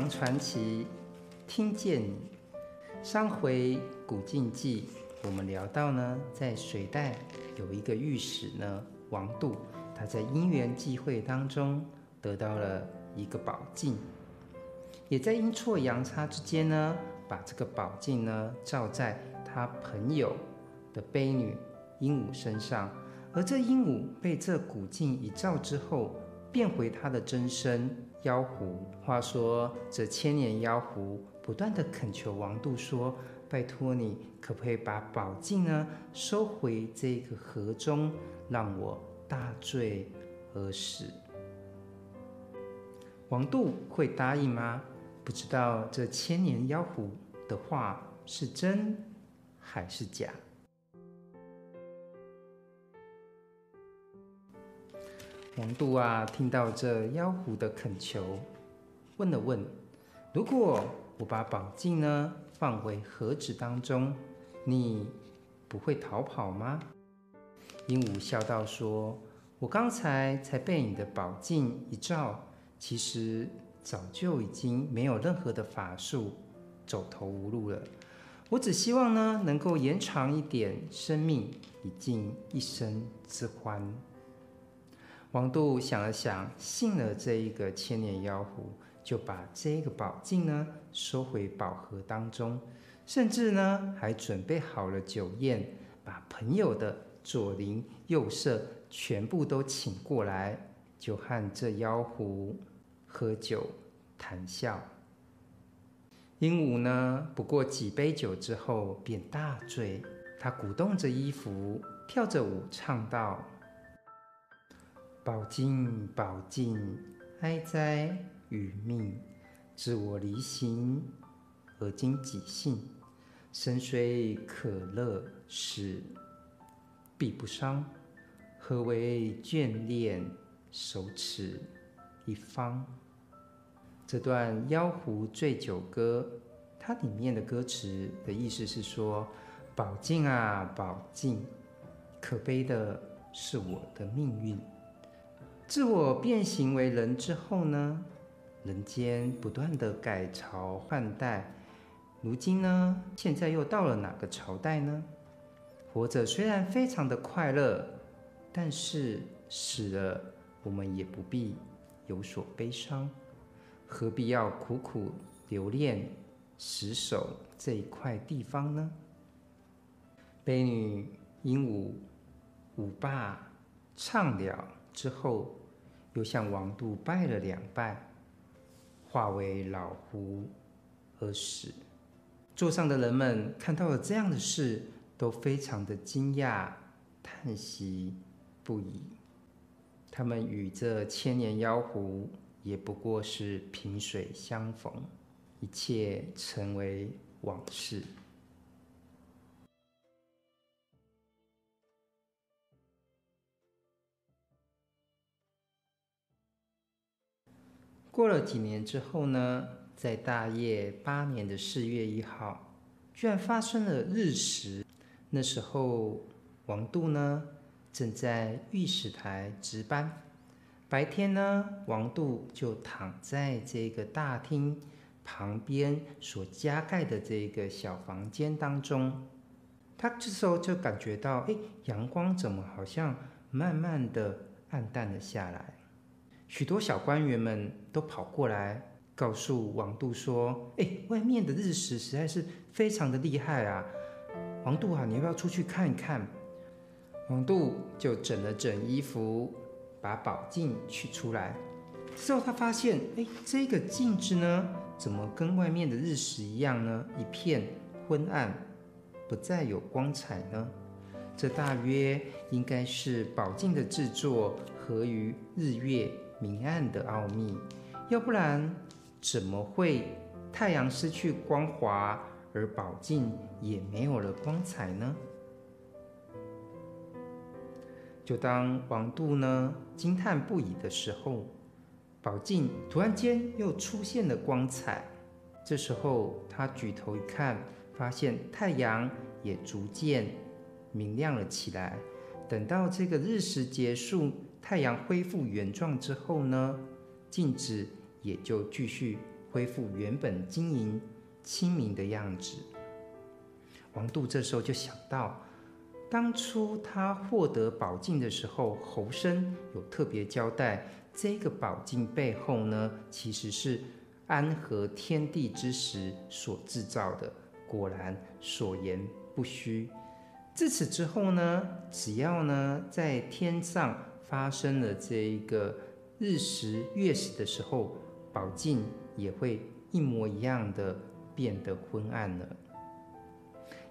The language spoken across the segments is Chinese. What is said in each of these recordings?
王传奇，听见你。上回古镜记，我们聊到呢，在隋代有一个御史呢，王度，他在因缘际会当中得到了一个宝镜，也在阴错阳差之间呢，把这个宝镜呢照在他朋友的婢女鹦鹉身上，而这鹦鹉被这古镜一照之后，变回他的真身。妖狐，话说这千年妖狐不断的恳求王度说：“拜托你，可不可以把宝镜呢收回这个河中，让我大醉而死？”王度会答应吗？不知道这千年妖狐的话是真还是假。王度啊，听到这妖狐的恳求，问了问：“如果我把宝镜呢放回盒子当中，你不会逃跑吗？”鹦鹉笑道说：“我刚才才被你的宝镜一照，其实早就已经没有任何的法术，走投无路了。我只希望呢，能够延长一点生命，以尽一生之欢。”王度想了想，信了这一个千年妖狐，就把这个宝镜呢收回宝盒当中，甚至呢还准备好了酒宴，把朋友的左邻右舍全部都请过来，就和这妖狐喝酒谈笑。鹦鹉呢，不过几杯酒之后便大醉，他鼓动着衣服，跳着舞，唱道。宝镜，宝镜，哀哉与命！自我离形，而今己性。身虽可乐，死必不伤。何为眷恋，守此一方？这段妖狐醉酒歌，它里面的歌词的意思是说：宝镜啊，宝镜，可悲的是我的命运。自我变形为人之后呢，人间不断的改朝换代，如今呢，现在又到了哪个朝代呢？活着虽然非常的快乐，但是死了，我们也不必有所悲伤，何必要苦苦留恋死守这一块地方呢？悲女鹦鹉舞罢唱了之后。又向王度拜了两拜，化为老狐而死。座上的人们看到了这样的事，都非常的惊讶，叹息不已。他们与这千年妖狐也不过是萍水相逢，一切成为往事。过了几年之后呢，在大业八年的四月一号，居然发生了日食。那时候，王度呢正在御史台值班。白天呢，王度就躺在这个大厅旁边所加盖的这个小房间当中。他这时候就感觉到，哎，阳光怎么好像慢慢的暗淡了下来。许多小官员们都跑过来告诉王度说：“哎，外面的日食实在是非常的厉害啊！王度啊，你要不要出去看一看？”王度就整了整衣服，把宝镜取出来。之后他发现，哎，这个镜子呢，怎么跟外面的日食一样呢？一片昏暗，不再有光彩呢？这大约应该是宝镜的制作合于日月。明暗的奥秘，要不然怎么会太阳失去光华，而宝镜也没有了光彩呢？就当王度呢惊叹不已的时候，宝镜突然间又出现了光彩。这时候他举头一看，发现太阳也逐渐明亮了起来。等到这个日食结束。太阳恢复原状之后呢，镜子也就继续恢复原本晶莹清明的样子。王度这时候就想到，当初他获得宝镜的时候，侯生有特别交代，这个宝镜背后呢，其实是安和天地之时所制造的。果然所言不虚。自此之后呢，只要呢在天上发生了这一个日食月食的时候，宝镜也会一模一样的变得昏暗了。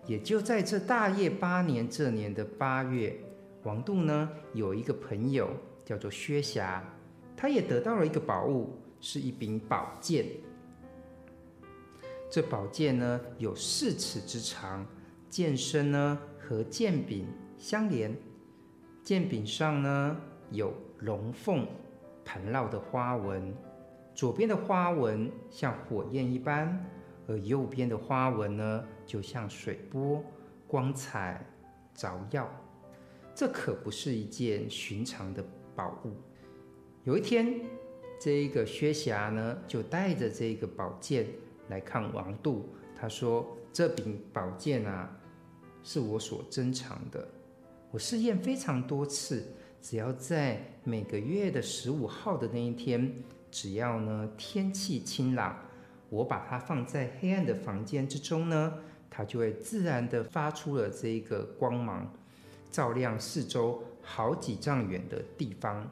也就在这大业八年这年的八月，王度呢有一个朋友叫做薛霞，他也得到了一个宝物，是一柄宝剑。这宝剑呢有四尺之长，剑身呢和剑柄相连，剑柄上呢有龙凤盘绕的花纹，左边的花纹像火焰一般，而右边的花纹呢就像水波，光彩照耀。这可不是一件寻常的宝物。有一天，这一个薛霞呢就带着这个宝剑。来看王度，他说：“这柄宝剑啊，是我所珍藏的。我试验非常多次，只要在每个月的十五号的那一天，只要呢天气晴朗，我把它放在黑暗的房间之中呢，它就会自然地发出了这一个光芒，照亮四周好几丈远的地方。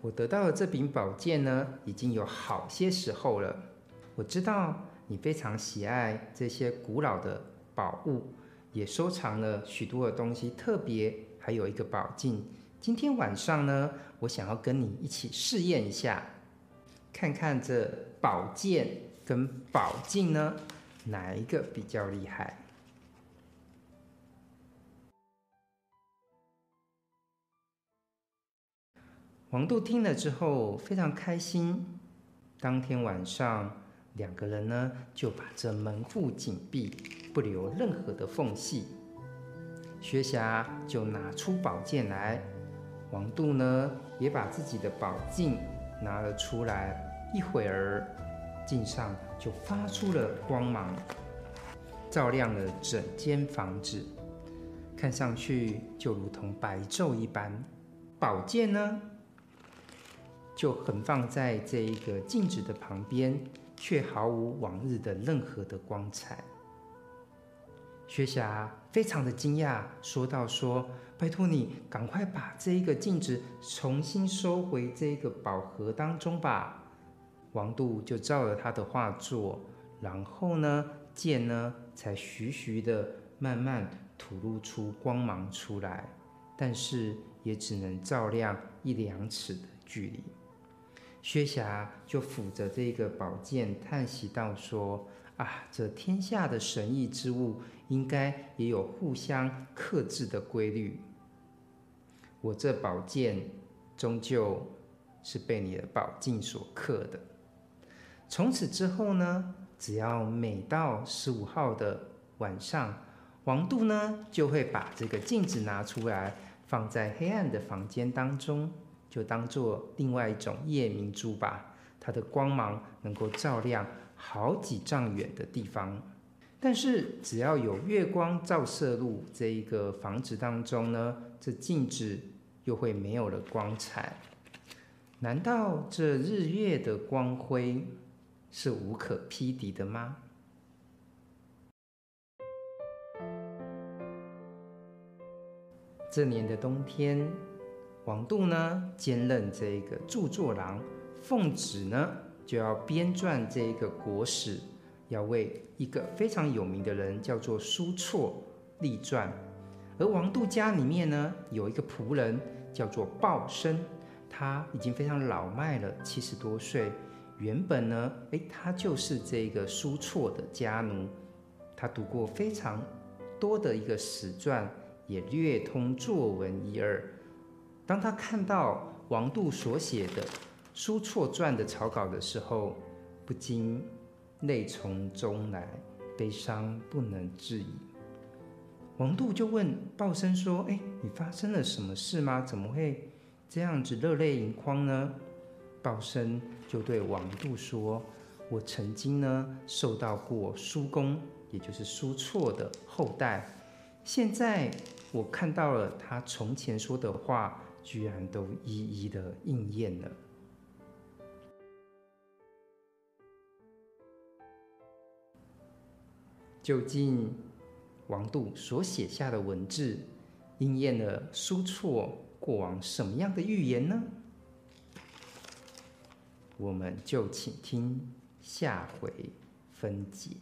我得到了这柄宝剑呢，已经有好些时候了。我知道。”你非常喜爱这些古老的宝物，也收藏了许多的东西，特别还有一个宝镜。今天晚上呢，我想要跟你一起试验一下，看看这宝剑跟宝镜呢，哪一个比较厉害？王度听了之后非常开心，当天晚上。两个人呢，就把这门户紧闭，不留任何的缝隙。薛霞就拿出宝剑来，王度呢也把自己的宝镜拿了出来。一会儿，镜上就发出了光芒，照亮了整间房子，看上去就如同白昼一般。宝剑呢，就横放在这一个镜子的旁边。却毫无往日的任何的光彩。薛霞非常的惊讶，说道：“说，拜托你赶快把这一个镜子重新收回这一个宝盒当中吧。”王度就照了他的话做，然后呢，剑呢才徐徐的慢慢吐露出光芒出来，但是也只能照亮一两尺的距离。薛霞就抚着这个宝剑，叹息道：“说啊，这天下的神异之物，应该也有互相克制的规律。我这宝剑，终究是被你的宝镜所克的。从此之后呢，只要每到十五号的晚上，王度呢就会把这个镜子拿出来，放在黑暗的房间当中。”就当做另外一种夜明珠吧，它的光芒能够照亮好几丈远的地方。但是只要有月光照射入这一个房子当中呢，这镜子又会没有了光彩。难道这日月的光辉是无可匹敌的吗？这年的冬天。王度呢，兼任这个著作郎，奉旨呢就要编撰这一个国史，要为一个非常有名的人叫做苏绰立传。而王度家里面呢，有一个仆人叫做鲍生，他已经非常老迈了，七十多岁。原本呢，诶，他就是这个苏绰的家奴，他读过非常多的一个史传，也略通作文一二。当他看到王度所写的《苏绰传》的草稿的时候，不禁泪从中来，悲伤不能自已。王度就问鲍生说：“哎，你发生了什么事吗？怎么会这样子热泪盈眶呢？”鲍生就对王度说：“我曾经呢受到过叔公，也就是叔错的后代。现在我看到了他从前说的话，居然都一一的应验了。究竟，王度所写下的文字应验了苏绰过往什么样的预言呢？我们就请听下回分解。